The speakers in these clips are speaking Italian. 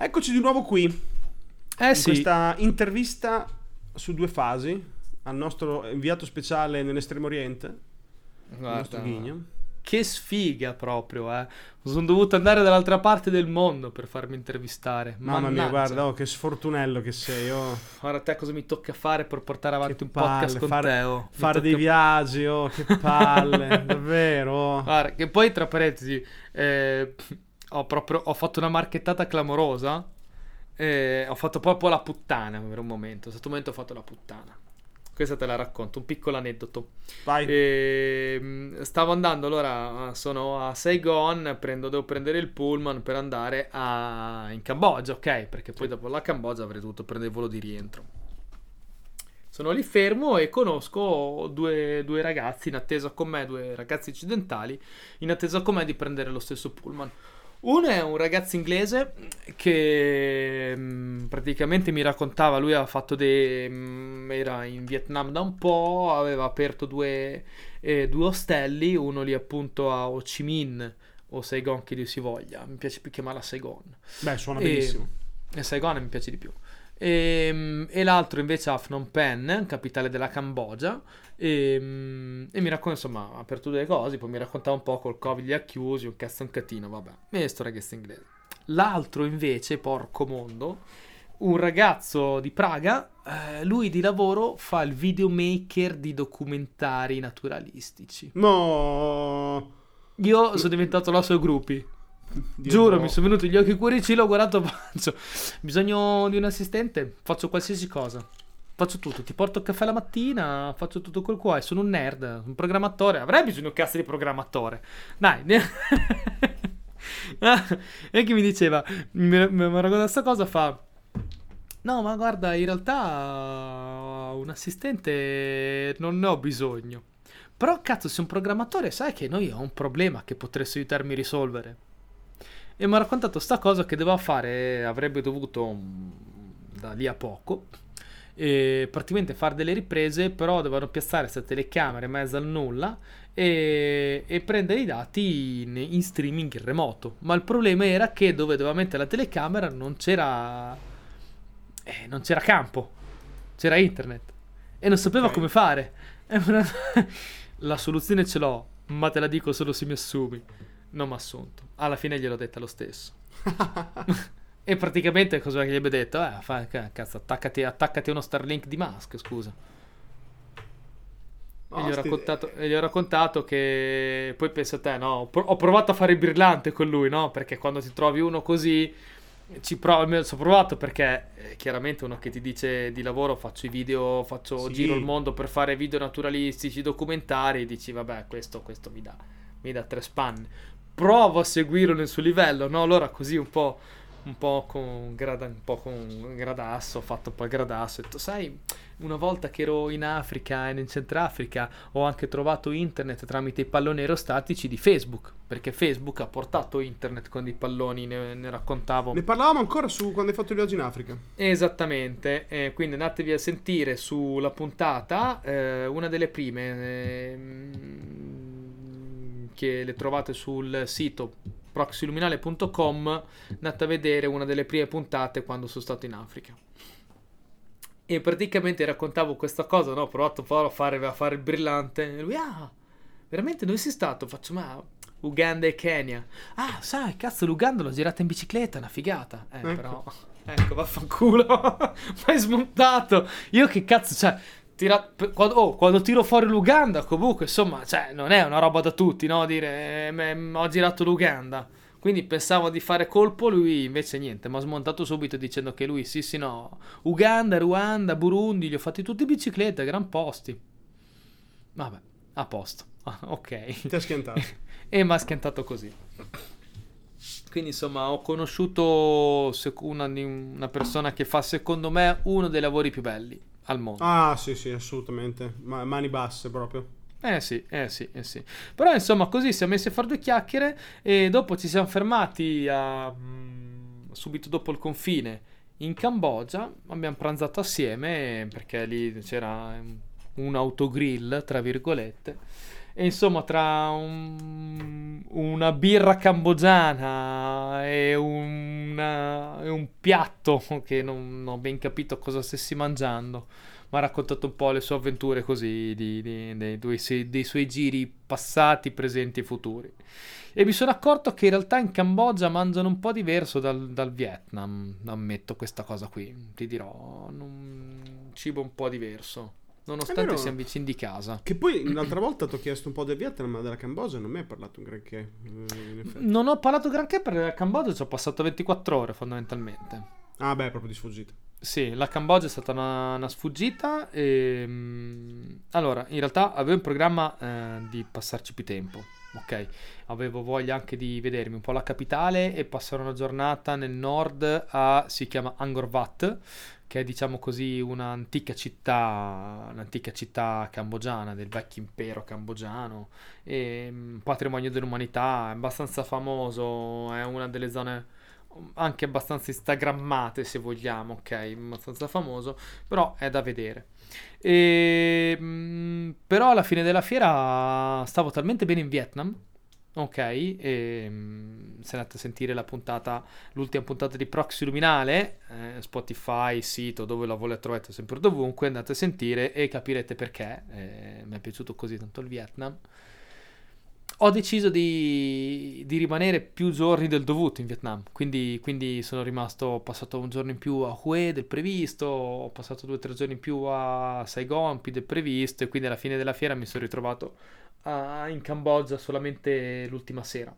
Eccoci di nuovo qui. Eh in sì, questa intervista su due fasi al nostro inviato speciale nell'estremo oriente, guarda, che sfiga proprio, eh. Sono dovuto andare dall'altra parte del mondo per farmi intervistare. Mamma mia, Mannaggia. guarda, oh, che sfortunello che sei. Oh. Guarda te cosa mi tocca fare per portare avanti Che un podcast palle, con fare- te. oh. Fare dei tocca- viaggi, oh, che palle, davvero. oh. Guarda, che poi tra parentesi, eh, ho proprio ho fatto una marchettata clamorosa. eh, ho fatto proprio la puttana per un momento. Un certo momento ho fatto la puttana. Questa te la racconto, un piccolo aneddoto. Vai. Ehm, stavo andando, allora sono a Saigon, prendo- devo prendere il pullman per andare a- in Cambogia, ok? Perché poi dopo la Cambogia avrei dovuto prendere il volo di rientro. Sono lì fermo e conosco due, due ragazzi in attesa con me, due ragazzi occidentali, in attesa con me di prendere lo stesso pullman. Uno è un ragazzo inglese che mm, praticamente mi raccontava, lui aveva fatto dei... mm, era in Vietnam da un po', aveva aperto due, eh, due ostelli, uno lì appunto a Ho Chi Minh o Saigon che dir si voglia, mi piace più chiamarla Saigon. Beh, suona E- benissimo. E Saigon mi piace di più. E, e l'altro invece a Phnom Penh, capitale della Cambogia. E, e mi racconta, insomma, ha aperto due cose. Poi mi raccontava un po' col Covid li ha chiusi, un cazzo un catino, vabbè. E sto ragazzo inglese. L'altro invece, porco mondo, un ragazzo di Praga. eh, lui di lavoro fa il videomaker di documentari naturalistici. No. Io sono diventato la sua gruppi. Giuro, no. mi sono venuti gli occhi cuoricini, l'ho guardato, faccio. Bisogno di un assistente, faccio qualsiasi cosa. Faccio tutto, ti porto il caffè la mattina, faccio tutto quel qua. Sono un nerd, un programmatore. Avrei bisogno cazzo di programmatore. Dai. e che mi diceva, mi, mi, mi racconta questa cosa, fa... No, ma guarda, in realtà un assistente non ne ho bisogno. Però cazzo, se un programmatore sai che noi ho un problema che potresti aiutarmi a risolvere. E mi ha raccontato sta cosa che doveva fare, avrebbe dovuto mm, da lì a poco, praticamente fare delle riprese, però dovevano piazzare queste telecamere in mezzo al nulla e, e prendere i dati in, in streaming in remoto. Ma il problema era che dove doveva mettere la telecamera non c'era, eh, non c'era campo, c'era internet e non sapeva Ok. come fare. Una- la soluzione ce l'ho, ma te la dico solo se mi assumi. Non mi ha assunto. Alla fine gliel'ho detta lo stesso. e praticamente cosa gli abbia detto? Eh, fa, ca- cazzo, attaccati, attaccati a uno Starlink di Musk, scusa. E gli, raccontato, e gli ho raccontato che poi pensa a te, no? Ho provato a fare il brillante con lui, no? Perché quando ti trovi uno così, ci provo, almeno ci ho provato perché eh, chiaramente uno che ti dice di lavoro faccio i video, faccio Sì. giro il mondo per fare video naturalistici, documentari, dici vabbè questo, questo mi dà, mi dà tre spanne. Provo a seguirlo nel suo livello, no? Allora così un po', un po' con, grada, un po' con gradasso, ho fatto un po' il gradasso, ho detto sai, una volta che ero in Africa e in Centrafrica ho anche trovato internet tramite i palloni aerostatici di Facebook, perché Facebook ha portato internet con i palloni, ne, ne raccontavo. Ne parlavamo ancora su quando hai fatto il viaggio in Africa. Esattamente, eh, quindi andatevi a sentire sulla puntata, eh, una delle prime ehm, che le trovate sul sito proxyluminale.com, andate a vedere una delle prime puntate quando sono stato in Africa. E praticamente raccontavo questa cosa, no? Ho provato a fare, a fare il brillante. E lui, ah, veramente dove sei stato? Faccio, ma Uganda e Kenya. Ah, sai, cazzo, l'Uganda l'ho girata in bicicletta, una figata. Eh, Ecco. però... Ecco, vaffanculo. Mi hai smontato. Io che cazzo, cioè... tira- quando, oh, quando tiro fuori l'Uganda, comunque, insomma, cioè, non è una roba da tutti, no? Dire, eh, ho girato l'Uganda. Quindi pensavo di fare colpo, lui invece niente, mi ha smontato subito dicendo che lui, sì, sì, no, Uganda, Ruanda, Burundi, li ho fatti tutti in bicicletta, gran posti. Vabbè, a posto. Ok. Ti ha schiantato. e mi ha schiantato così. Quindi insomma ho conosciuto una, una persona che fa secondo me uno dei lavori più belli al mondo. Ah, sì, sì, assolutamente. Ma- mani basse proprio. Eh sì, eh sì, eh sì. Però insomma così siamo messi a fare due chiacchiere e dopo ci siamo fermati a, mm, subito dopo il confine in Cambogia, abbiamo pranzato assieme perché lì c'era un autogrill, tra virgolette. E insomma, tra un- una birra cambogiana e un una- è un piatto che non, non ho ben capito cosa stessi mangiando. Mi ha raccontato un po' le sue avventure così, di- di- dei, se- dei suoi giri passati, presenti e futuri. E mi sono accorto che in realtà in Cambogia mangiano un po' diverso dal, dal Vietnam. Ammetto questa cosa qui. Ti dirò, un cibo un po' diverso. Nonostante siamo vicini di casa. Che poi l'altra volta ti ho chiesto un po' del Vietnam, ma della Cambogia non mi hai parlato un granché. eh. Non ho parlato granché per la Cambogia, ci ho passato 24 ore fondamentalmente. Ah, beh, proprio di sfuggita. Sì, la Cambogia è stata una, una sfuggita. E, mm, allora, in realtà avevo in programma eh, di passarci più tempo. Ok, avevo voglia anche di vedermi un po' la capitale e passare una giornata nel nord a si chiama Angkor Wat, che è diciamo così un'antica città, un'antica città cambogiana del vecchio impero cambogiano, e, mm, patrimonio dell'umanità, è abbastanza famoso, è una delle zone anche abbastanza instagrammate se vogliamo, ok, abbastanza famoso, però è da vedere. E, mm, però alla fine della fiera stavo talmente bene in Vietnam, ok, e mm, se andate a sentire la puntata, l'ultima puntata di Proxy Luminale, eh, Spotify, sito, dove la volete trovate sempre dovunque, andate a sentire e capirete perché eh, mi è piaciuto così tanto il Vietnam. Ho deciso di, di rimanere più giorni del dovuto in Vietnam, quindi, quindi sono rimasto, ho passato un giorno in più a Hue del previsto, ho passato due o tre giorni in più a Saigon più del previsto e quindi alla fine della fiera mi sono ritrovato a- in Cambogia solamente l'ultima sera.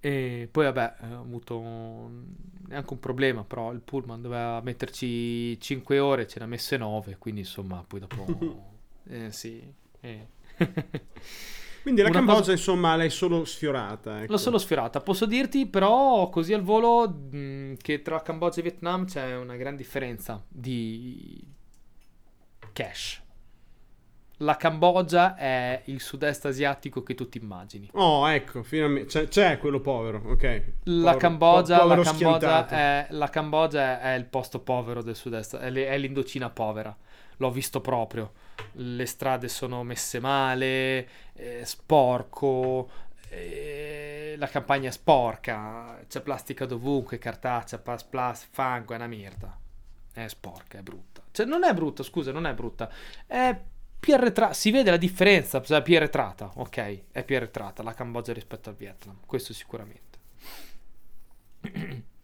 E poi vabbè, eh, ho avuto un- neanche un problema, però il pullman doveva metterci 5 ore, ce ne ha messe 9, quindi insomma poi dopo... eh, sì, eh. Quindi la Una Cambogia, cosa- insomma, l'hai solo sfiorata. Ecco. L'ho solo sfiorata. Posso dirti però così al volo mh, che tra Cambogia e Vietnam c'è una gran differenza di cash. La Cambogia è il sud-est asiatico che tu ti immagini. Oh, ecco, finalmente. C'è, c'è quello povero, ok. La Povero- Cambogia, po- povero la, Cambogia è, la Cambogia è il posto povero del sud-est, è, è l'Indocina povera. L'ho visto proprio. Le strade sono messe male, è sporco, eh, la campagna è sporca, c'è plastica dovunque, cartaccia, pas- plas- fango, è una merda. È sporca, è brutta. Cioè, non è brutta, scusa, non è brutta. È più arretrata. Si vede la differenza, cioè più arretrata, ok? È più arretrata la Cambogia rispetto al Vietnam, questo sicuramente.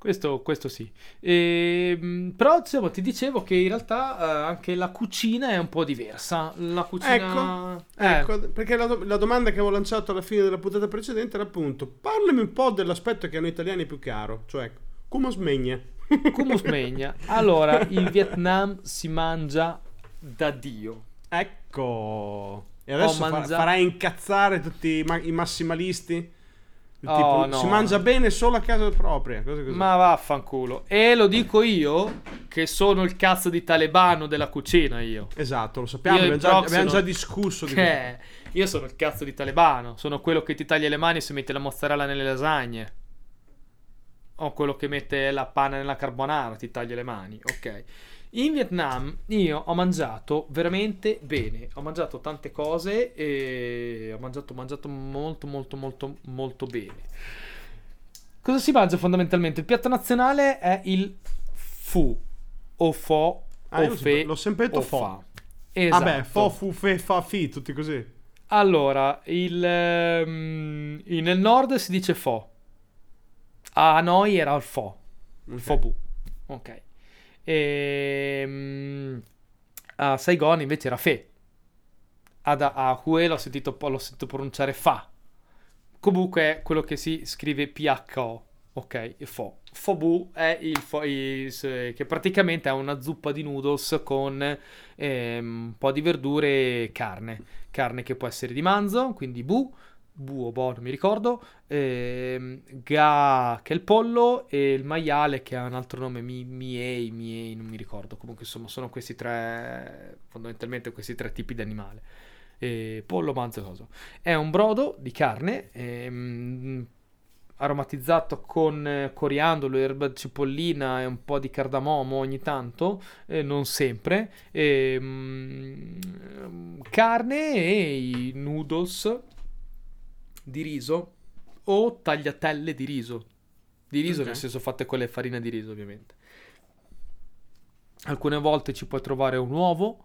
Questo, questo sì. Ehm, però insomma, ti dicevo che in realtà eh, anche la cucina è un po' diversa. La cucina... Ecco, Eh, ecco, perché la, do- la domanda che avevo lanciato alla fine della puntata precedente era appunto, parlami un po' dell'aspetto che a noi italiani è più caro, cioè, come smegna. Come smegna? Allora, in Vietnam si mangia da Dio. Ecco. E adesso mangia- farai incazzare tutti i, ma- i massimalisti? Oh, tipo, no. Si mangia bene solo a casa propria. Cose così. Ma vaffanculo. E lo dico io, che sono il cazzo di talebano della cucina io. Esatto, lo sappiamo, abbiamo già, abbiamo già discusso di questo. Che io sono il cazzo di talebano. Sono quello che ti taglia le mani se mette la mozzarella nelle lasagne. O quello che mette la panna nella carbonara, ti taglia le mani. Ok. In Vietnam io ho mangiato veramente bene. Ho mangiato tante cose e ho mangiato, mangiato molto, molto, molto, molto bene. Cosa si mangia fondamentalmente? Il piatto nazionale è il fu o fo Ah, o fe l'ho sempre detto fo. fa. Esatto. Vabbè, fo, fu, fe, fa, fi, tutti così. Allora, il, in- nel nord si dice fo. A noi era il fo. Ok. Fobu. Ok. Ehm, a Saigon invece era fe. Ad, a Hue l'ho sentito, l'ho sentito pronunciare fa. Comunque è quello che si scrive PHO. Ok, e fo. Fobu è il, fo- il- che praticamente è una zuppa di noodles con ehm, un po' di verdure e carne. Carne che può essere di manzo, quindi bu, bu o bo, non mi ricordo, ehm, ga che è il pollo e il maiale che ha un altro nome, mi, miei, miei, non mi ricordo. Comunque insomma sono questi tre, fondamentalmente questi tre tipi di animale. E pollo, manzo e coso. È un brodo di carne ehm, aromatizzato con eh, coriandolo, erba cipollina e un po' di cardamomo ogni tanto, eh, non sempre. ehm, carne e i noodles di riso o tagliatelle di riso. Di riso, Ok. nel senso fatte con le farine di riso, ovviamente. Alcune volte ci puoi trovare un uovo,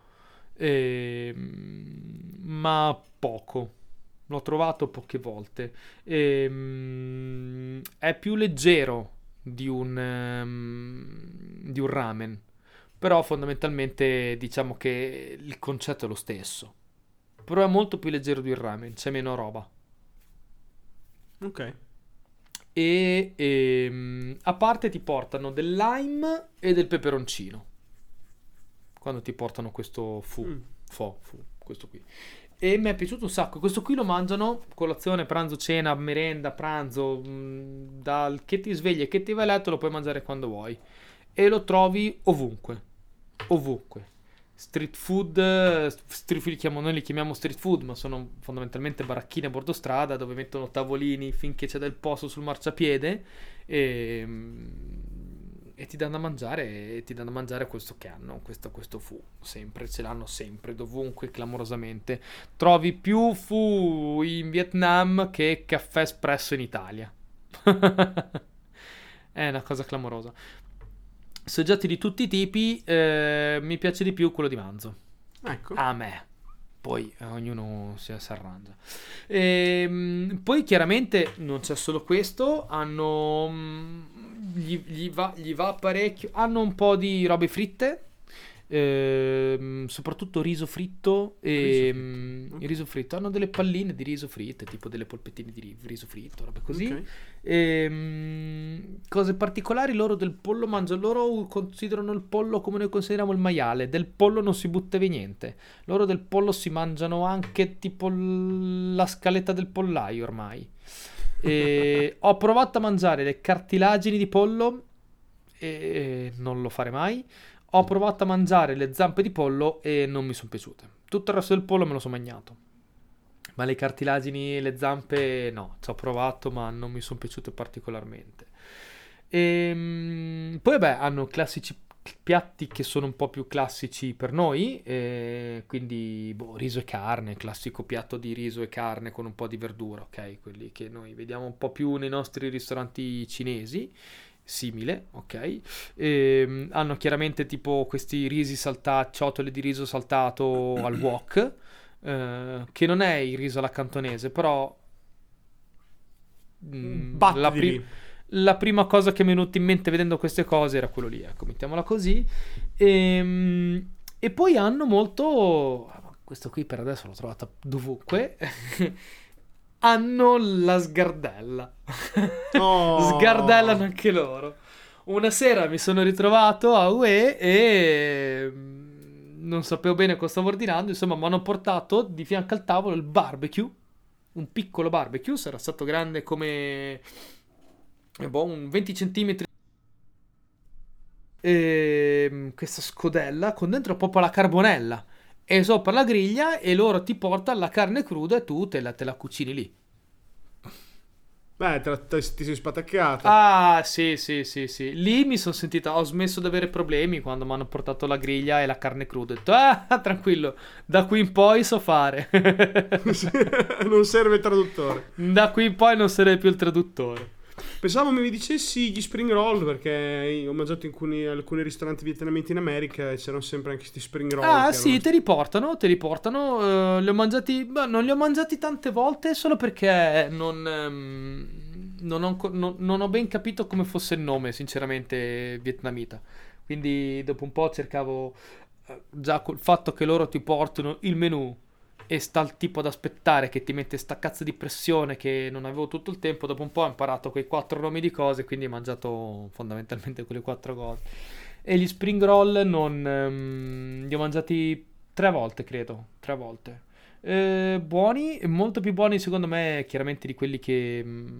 ehm, ma poco. L'ho trovato poche volte. Ehm, è più leggero di un, ehm, di un ramen, però fondamentalmente diciamo che il concetto è lo stesso. Però è molto più leggero di un ramen, c'è meno roba. Ok. E ehm, a parte ti portano del lime e del peperoncino. Quando ti portano questo fu, Mm. fo, fu, questo qui. E mi è piaciuto un sacco. Questo qui lo mangiano colazione, pranzo, cena, merenda, pranzo. mh, Dal che ti svegli e che ti vai a letto lo puoi mangiare quando vuoi. E lo trovi ovunque. Ovunque. Street food, street food chiamo- noi li chiamiamo street food, ma sono fondamentalmente baracchine a bordo strada dove mettono tavolini finché c'è del posto sul marciapiede e, mm, e ti danno da mangiare, e ti danno da mangiare questo che hanno, questo, questo fu, sempre, ce l'hanno sempre, dovunque, clamorosamente. Trovi più fu in Vietnam che caffè espresso in Italia. È una cosa clamorosa. Soggetti di tutti i tipi, eh, mi piace di più quello di manzo. Ecco. A me. Poi eh, ognuno si, si arrangia. Ehm, poi chiaramente non c'è solo questo, hanno... mm, Gli, gli va, gli va parecchio. Hanno un po' di robe fritte. Ehm, soprattutto riso fritto e Riso fritto, mm, ok. il riso fritto. Hanno delle palline di riso fritte tipo delle polpettine di ri- riso fritto robe così. Ok. Ehm, cose particolari loro del pollo mangiano loro considerano il pollo come noi consideriamo il maiale del pollo non si butta via niente. Loro del pollo si mangiano anche tipo l- la scaletta del pollaio ormai. E ho provato a mangiare le cartilagini di pollo e non lo fare mai ho provato a mangiare le zampe di pollo e non mi sono piaciute tutto il resto del pollo me lo sono mangiato ma le cartilagini e le zampe no, ci ho provato ma non mi sono piaciute particolarmente. Ehm, poi vabbè, hanno classici piatti che sono un po' più classici per noi, eh, quindi boh, riso e carne, classico piatto di riso e carne con un po' di verdura, ok? Quelli che noi vediamo un po' più nei nostri ristoranti cinesi, simile, ok? Ehm, hanno chiaramente tipo questi risi saltati, ciotole di riso saltato al wok, eh, che non è il riso alla cantonese, però mm, Batti la, pri- la prima cosa che mi è venuta in mente vedendo queste cose era quello lì, ecco, mettiamola così. Ehm, E, poi hanno molto... Questo qui per adesso l'ho trovata dovunque. hanno la sgardella. Oh. Sgardellano anche loro. Una sera mi sono ritrovato a UE e mm, non sapevo bene cosa stavo ordinando. Insomma, mi hanno portato di fianco al tavolo il barbecue. Un piccolo barbecue, sarà stato grande come boh, un 20 cm. Ehm, questa scodella con dentro proprio la carbonella e sopra la griglia e loro ti portano la carne cruda e tu te la, te la cucini lì. Beh, te la- te- ti sei spataccata. Ah, sì, sì, sì, sì. Lì mi sono sentita, ho smesso di avere problemi quando mi hanno portato la griglia e la carne cruda. Ho detto, ah, tranquillo, da qui in poi so fare. non serve il traduttore. da qui in poi non sarei più il traduttore. Pensavo mi dicessi gli spring roll perché ho mangiato in alcuni, alcuni ristoranti vietnamiti in America e c'erano sempre anche questi spring roll. Ah, sì, erano- te li portano, te li portano. eh, li ho mangiati, beh, non li ho mangiati tante volte solo perché non, ehm, non ho, non- non ho ben capito come fosse il nome, sinceramente, vietnamita. Quindi dopo un po' cercavo eh, già col fatto che loro ti portano il menù e sta il tipo ad aspettare che ti mette sta cazzo di pressione che non avevo tutto il tempo. Dopo un po' ho imparato quei quattro nomi di cose, quindi ho mangiato fondamentalmente quelle quattro cose. E gli spring roll non... ehm, li ho mangiati tre volte, credo. Tre volte. Eh, buoni, molto più buoni secondo me chiaramente di quelli che mm,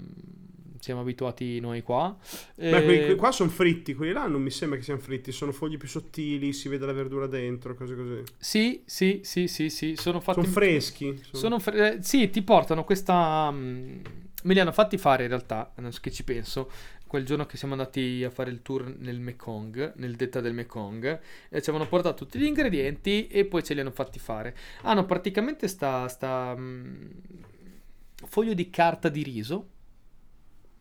siamo abituati noi qua. Beh, quelli, Eh, quelli qua sono fritti, quelli là non mi sembra che siano fritti, sono fogli più sottili, si vede la verdura dentro, cose così. Sì, sì, sì, sì, sì, sono fatti... Sono freschi. sono- Sono fre- eh, sì, ti portano questa. mm, me li hanno fatti fare in realtà, che ci penso. Quel giorno che siamo andati a fare il tour nel Mekong, nel delta del Mekong, e ci avevano portato tutti gli ingredienti e poi ce li hanno fatti fare. Hanno praticamente sta, sta mm, foglio di carta di riso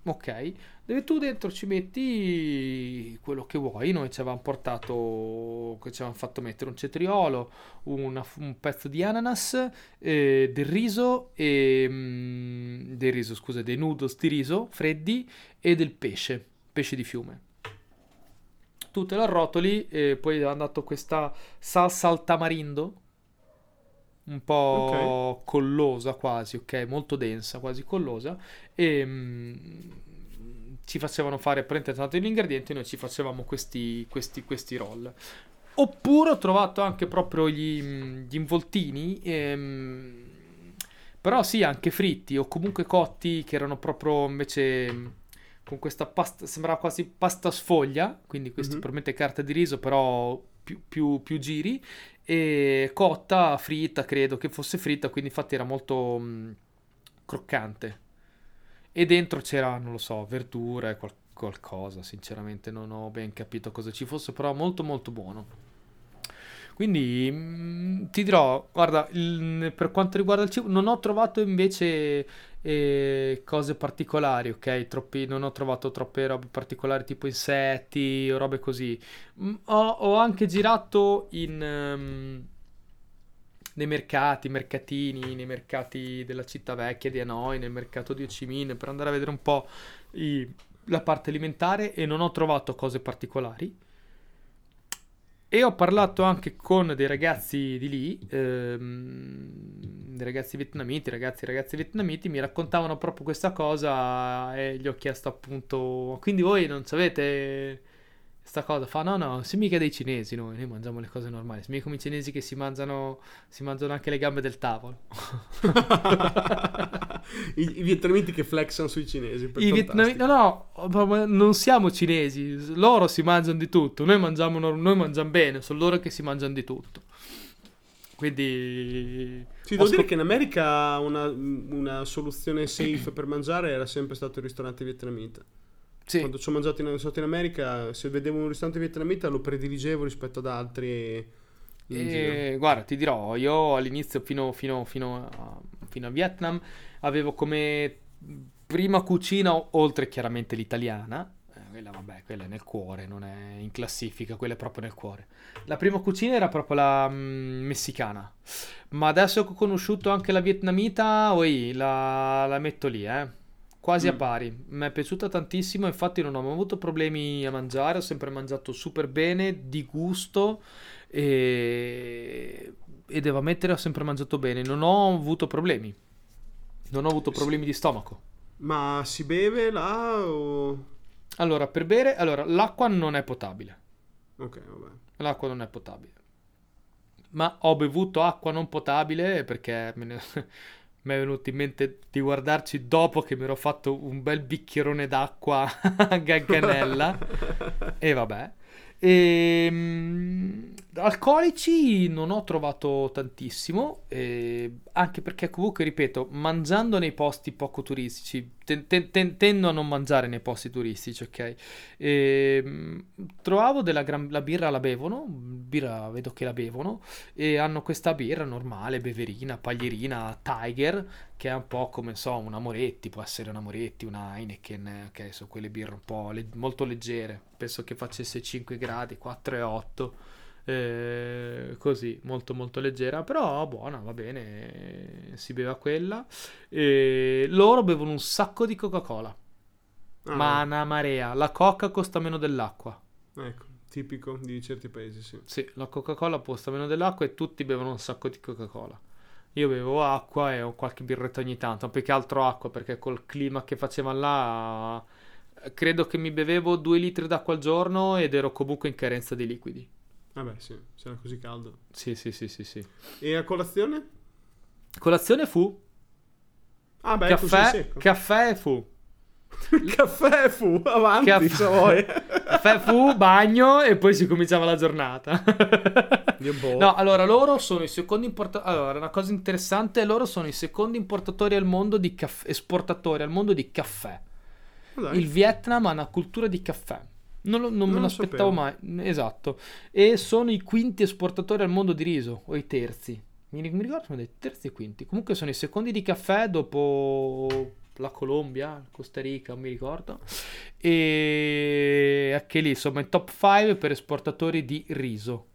ok, dove tu dentro ci metti quello che vuoi. Noi ci avevamo portato, ci avevamo fatto mettere un cetriolo, una- un pezzo di ananas, eh, del riso, e, mm, del riso, scusa, dei noodles di riso freddi e del pesce, pesce di fiume. Tu te lo arrotoli e poi hanno dato questa salsa al tamarindo, un po' collosa quasi, ok? Molto densa, quasi collosa. E mm, ci facevano fare, prendete tanto gli ingredienti, noi ci facevamo questi, questi, questi roll. Oppure ho trovato anche proprio gli, gli involtini, ehm, però sì, anche fritti o comunque cotti che erano proprio invece con questa pasta, sembrava quasi pasta sfoglia, quindi questi Mhm. probabilmente carta di riso, però più, più- più giri, e cotta, fritta, credo che fosse fritta, quindi infatti era molto mm, croccante. E dentro c'era, non lo so, verdura e qual- qualcosa, sinceramente non ho ben capito cosa ci fosse, però molto molto buono. Quindi mm, ti dirò, guarda, il- per quanto riguarda il cibo, non ho trovato invece eh, cose particolari, ok? Troppi, non ho trovato troppe robe particolari tipo insetti o robe così. Mm, Ho, ho anche girato in, ehm, nei mercati, mercatini, nei mercati della città vecchia di Hanoi, nel mercato di Ho per andare a vedere un po' i- la parte alimentare e non ho trovato cose particolari. E ho parlato anche con dei ragazzi di lì, ehm, dei ragazzi vietnamiti, ragazzi e ragazzi vietnamiti, mi raccontavano proprio questa cosa e gli ho chiesto appunto, quindi voi non sapete questa cosa? Fa no no, si mica dei cinesi noi, noi mangiamo le cose normali, si mica come i cinesi che si mangiano, si mangiano anche le gambe del tavolo. I, I vietnamiti che flexano sui cinesi. I vietnamiti, no, no, non siamo cinesi, loro si mangiano di tutto, noi mangiamo, noi mangiamo bene, sono loro che si mangiano di tutto. Quindi... Sì, devo dire scop- che in America una, una soluzione safe per mangiare era sempre stato il ristorante vietnamita. Sì, Quando ci ho mangiato in, in America, se vedevo un ristorante vietnamita lo prediligevo rispetto ad altri. E, guarda, ti dirò, io all'inizio fino, fino- fino a, fino a Vietnam avevo come prima cucina, oltre chiaramente l'italiana, eh, quella vabbè, quella è nel cuore, non è in classifica, quella è proprio nel cuore. La prima cucina era proprio la mm, messicana, ma adesso che ho conosciuto anche la vietnamita, oi, la, la metto lì, eh. Quasi a Mm. pari, mi è piaciuta tantissimo, infatti non ho mai avuto problemi a mangiare, ho sempre mangiato super bene, di gusto e, e devo ammettere ho sempre mangiato bene, non ho avuto problemi, non ho avuto problemi di stomaco. Ma si beve là o... Allora, per bere, allora, l'acqua non è potabile, Ok, vabbè. l'acqua non è potabile, ma ho bevuto acqua non potabile perché me ne- mi è venuto in mente di guardarci dopo che mi ero fatto un bel bicchierone d'acqua a gagganella. E vabbè. Ehm, alcolici non ho trovato tantissimo, eh, anche perché comunque, ripeto, mangiando nei posti poco turistici, ten- ten- ten- tendo a non mangiare nei posti turistici, ok? Ehm, trovavo della gran... la birra la bevono, birra vedo che la bevono, e hanno questa birra normale, beverina, paglierina, Tiger, che è un po' come, so, una Moretti, può essere una Moretti, una Heineken, ok, sono quelle birre un po' le- molto leggere, penso che facesse 5 gradi, 4 e 8, eh, così, molto molto leggera, però buona, va bene, si beva quella, e loro bevono un sacco di Coca-Cola, Ah, ma una marea, la Coca costa meno dell'acqua. Ecco, tipico di certi paesi, sì. Sì, la Coca-Cola costa meno dell'acqua e tutti bevono un sacco di Coca-Cola. Io bevo acqua e ho qualche birretta ogni tanto, più che altro acqua perché col clima che faceva là credo che mi bevevo due litri d'acqua al giorno ed ero comunque in carenza di liquidi. Vabbè, sì, se era così caldo. Sì, sì, sì, sì, sì. E a colazione? Colazione fu Ah, beh, caffè, secco. caffè e fu. Caffè fu, avanti, Caffè. se vuoi. Caffè fu, bagno e poi si cominciava la giornata. Io boh. No, allora loro sono i secondi importatori. Allora, una cosa interessante: loro sono i secondi importatori al mondo di caffè, esportatori al mondo di caffè. Dai. Il Vietnam ha una cultura di caffè. Non, lo- non me Non lo lo aspettavo mai. Esatto. E sono i quinti esportatori al mondo di riso, o i terzi. Mi, mi ricordo sono dei terzi e quinti. Comunque sono i secondi di caffè dopo la Colombia, Costa Rica, non mi ricordo. E anche lì insomma in top 5 per esportatori di riso.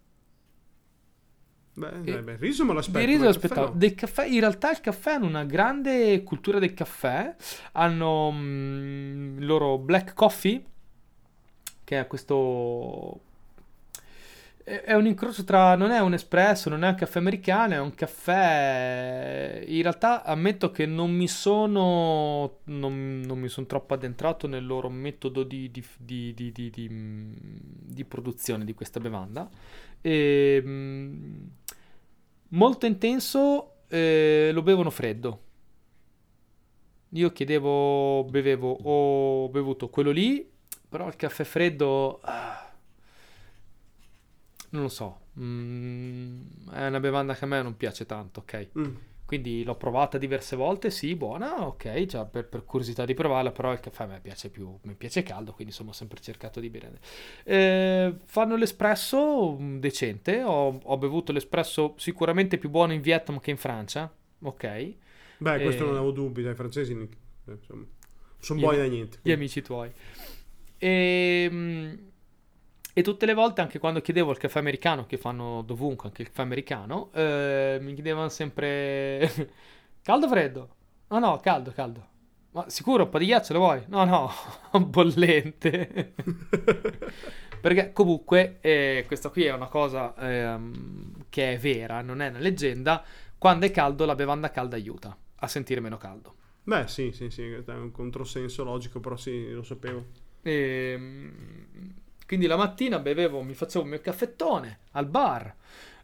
Beh, E- eh, beh, il riso me l'aspetto. Di riso ma il aspettavo. caffè no. Del caffè, in realtà il caffè hanno una grande cultura del caffè. Hanno mm, il loro black coffee, che è questo. È un incrocio tra. Non è un espresso, non è un caffè americano, è un caffè. In realtà ammetto che non mi sono. Non, non mi sono troppo addentrato nel loro metodo di, di- di- di- mm, produzione di questa bevanda. E, mm, molto intenso, eh, lo bevono freddo. Io chiedevo, bevevo, ho bevuto quello lì, però il caffè freddo, ah, non lo so, mm, è una bevanda che a me non piace tanto, ok? Mm. Quindi l'ho provata diverse volte, sì, buona, ok, già per, per curiosità di provarla, però il caffè a me piace più, mi piace caldo, quindi insomma ho sempre cercato di bere. Eh, fanno l'espresso mm, decente, ho, ho bevuto l'espresso sicuramente più buono in Vietnam che in Francia, ok? Beh, questo Eh. non avevo dubbi, dai francesi eh, insomma, sono buoni da niente. Gli amici tuoi. E, mm, e tutte le volte, anche quando chiedevo il caffè americano, che fanno dovunque, anche il caffè americano, eh, mi chiedevano sempre caldo o freddo? No, no, caldo, caldo. Ma sicuro, un po' di ghiaccio lo vuoi? No, no, bollente. Perché comunque eh, questa qui è una cosa ehm, che è vera, non è una leggenda. Quando è caldo, la bevanda calda aiuta a sentire meno caldo. Beh, sì, sì, sì, è un controsenso logico, però sì, lo sapevo. Ehm, quindi la mattina bevevo, mi facevo il mio caffettone al bar,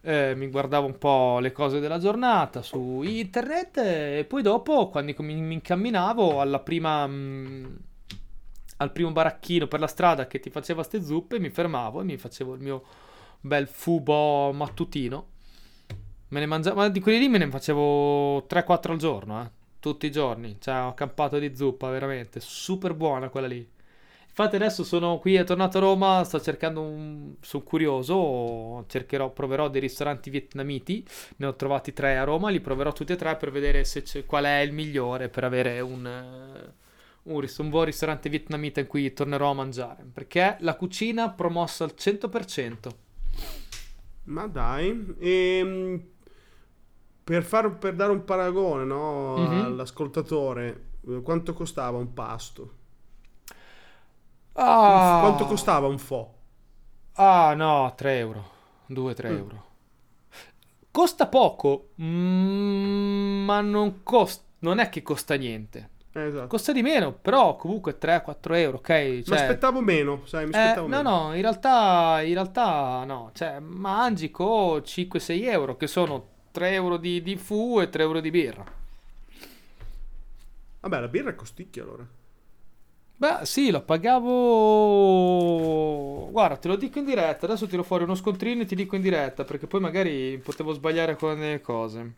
eh, mi guardavo un po' le cose della giornata su internet e poi dopo, quando mi, mi incamminavo alla prima, mm, al primo baracchino per la strada che ti faceva ste zuppe, mi fermavo e mi facevo il mio bel fubo mattutino. Me ne mangiavo, ma di quelli lì me ne facevo 3-4 al giorno, eh. Tutti i giorni, cioè ho accampato di zuppa, veramente, super buona quella lì. Infatti adesso sono qui, è tornato a Roma, sto cercando un... sono curioso, cercherò, proverò dei ristoranti vietnamiti, ne ho trovati tre a Roma, li proverò tutti e tre per vedere se c'è- qual è il migliore per avere un, eh, un, un buon ristorante vietnamita in cui tornerò a mangiare, perché la cucina promossa al 100%. Ma dai, ehm, per, far- per dare un paragone no, Mhm. all'ascoltatore, quanto costava un pasto? Ah, Quanto costava un fo? Ah no, 3 euro, 2-3 Mm. euro. Costa poco, mm, ma non costa, non è che costa niente. Eh, esatto. Costa di meno, però comunque 3-4 euro, ok? Mi Cioè, aspettavo meno, sai, mi eh, aspettavo no, meno. no, in realtà, in realtà no, cioè mangi con 5-6 euro, che sono 3 euro di, di fu e 3 euro di birra. Vabbè, la birra costicchia allora. Beh, sì, lo pagavo. Guarda, te lo dico in diretta. Adesso tiro fuori uno scontrino e ti dico in diretta. Perché poi magari potevo sbagliare con le cose.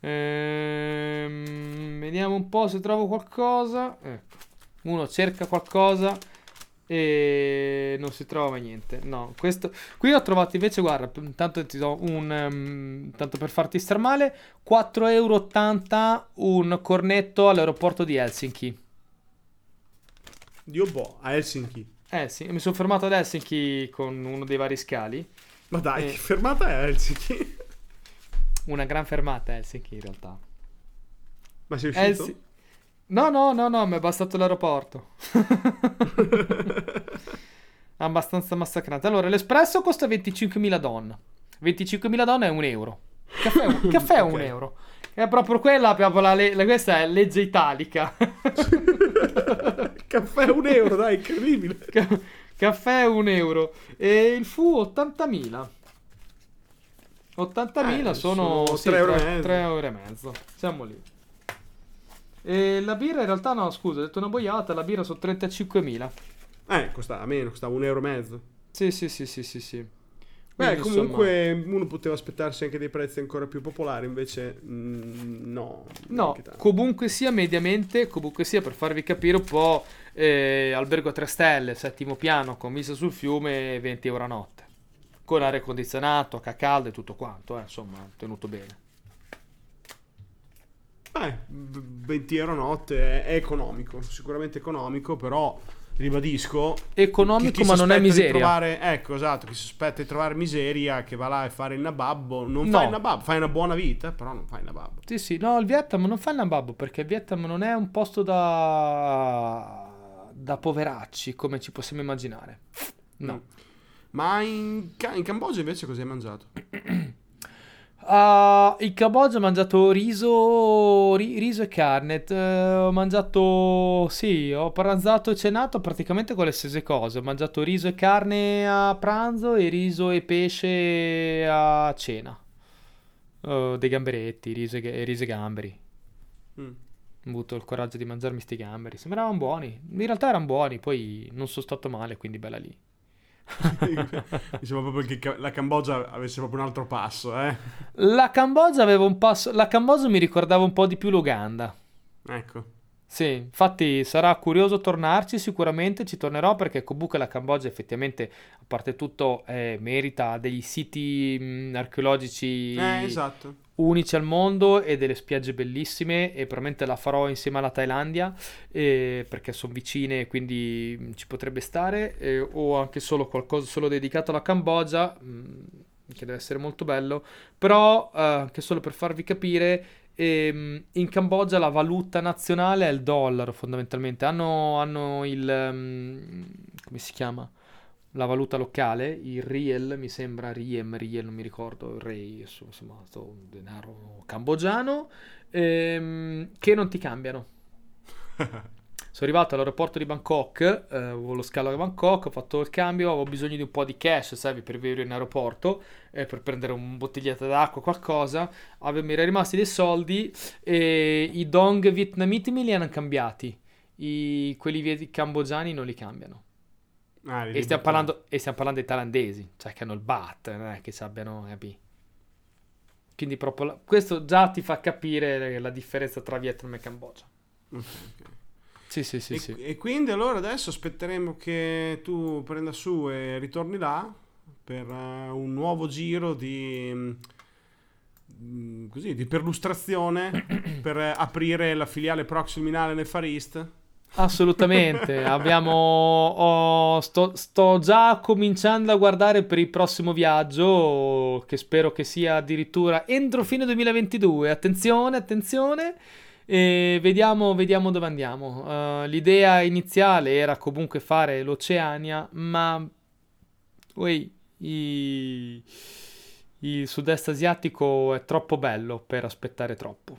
Ehm, vediamo un po' se trovo qualcosa. Ecco, uno cerca qualcosa e non si trova niente. No, questo qui ho trovato invece. Guarda, intanto ti do un. ehm, tanto per farti star male: 4,80 euro un cornetto all'aeroporto di Helsinki. Dio boh, a Helsinki. Eh sì, mi sono fermato ad Helsinki con uno dei vari scali. Ma dai, Eh. che fermata è Helsinki? Una gran fermata a Helsinki in realtà. Ma sei uscito? Helsi- No, no, no, no, mi è bastato l'aeroporto. Abbastanza massacrante. Allora, l'espresso costa 25.000 don. 25.000 don è un euro. Caffè, è un- caffè è un euro. È proprio quella, proprio la la- questa è legge italica. Caffè un euro, dai, incredibile. Ca- caffè un euro. E il fu 80.000. 80.000 Eh, sono, sono sì, tre euro e tre- mezzo. tre euro e mezzo. Siamo lì. E la birra in realtà no, scusa, ho detto una boiata, la birra sono 35.000. Eh, costava meno, costava un euro e mezzo. Sì, sì, sì, sì, sì, sì. Beh, Quindi, insomma, comunque uno poteva aspettarsi anche dei prezzi ancora più popolari, invece mm, no. No, comunque sia mediamente, comunque sia per farvi capire un po', eh, albergo a 3 stelle, settimo piano, con messa sul fiume, 20 euro a notte. Con aria condizionato, caldo e tutto quanto, eh, insomma, tenuto bene. Eh, 20 euro a notte è, è economico, sicuramente economico, però ribadisco economico ma non è miseria trovare- ecco esatto chi si aspetta di trovare miseria che va là e fare il nababbo non No. fai il nababbo fai una buona vita però non fai il nababbo Sì, sì, no, il Vietnam non fa il nababbo perché il Vietnam non è un posto da, da poveracci come ci possiamo immaginare. No. ma in, in Cambogia invece cosa hai mangiato? Ah, in Cambogia ho mangiato riso, ri- riso e carne. eh, ho mangiato, sì, ho pranzato e cenato praticamente con le stesse cose. Ho mangiato riso e carne a pranzo e riso e pesce a cena. Eh, dei gamberetti, riso e, e riso e gamberi. Mm. Ho avuto il coraggio di mangiarmi sti gamberi. Sembravano buoni. In realtà erano buoni, poi non sono stato male, quindi bella lì. mi sembra proprio che la Cambogia avesse proprio un altro passo eh? La Cambogia aveva un passo. La Cambogia mi ricordava un po' di più l'Uganda. ecco Sì, infatti sarà curioso tornarci, sicuramente ci tornerò perché comunque la Cambogia effettivamente, a parte tutto, eh, merita dei siti mh, archeologici eh, esatto. unici al mondo e delle spiagge bellissime e probabilmente la farò insieme alla Thailandia eh, perché sono vicine e quindi mh, ci potrebbe stare eh, o anche solo qualcosa solo dedicato alla Cambogia mh, che deve essere molto bello però eh, anche solo per farvi capire ehm, in Cambogia la valuta nazionale è il dollaro fondamentalmente hanno, hanno il ehm, come si chiama? la valuta locale, il riel, mi sembra riem, riel, non mi ricordo, il rei, insomma, sto denaro cambogiano, ehm, che non ti cambiano. Sono arrivato all'aeroporto di Bangkok, eh, avevo lo scalo a Bangkok, ho fatto il cambio, avevo bisogno di un po' di cash, sai, per vivere in aeroporto, eh, per prendere un bottiglietta d'acqua, qualcosa, Ave- mi erano rimasti dei soldi e i dong vietnamiti me li hanno cambiati, I- quelli viet- cambogiani non li cambiano. Ah, E stiamo, parlando, e stiamo parlando dei thailandesi, cioè che hanno il bat, non è che ci abbiano, capi? Quindi proprio la- questo già ti fa capire la differenza tra Vietnam e Cambogia. Ok, ok. Sì, sì, sì, e, sì. e quindi allora adesso aspetteremo che tu prenda su e ritorni là per eh, un nuovo giro di, mm, così, di perlustrazione per aprire la filiale Proximinale nel Far East. Assolutamente. Abbiamo. ho- sto, sto già cominciando a guardare per il prossimo viaggio, che spero che sia addirittura entro fine 2022. Attenzione, attenzione. E vediamo, vediamo dove andiamo. Eh, l'idea iniziale era comunque fare l'Oceania, ma. Uè, i- il sud-est asiatico è troppo bello per aspettare troppo.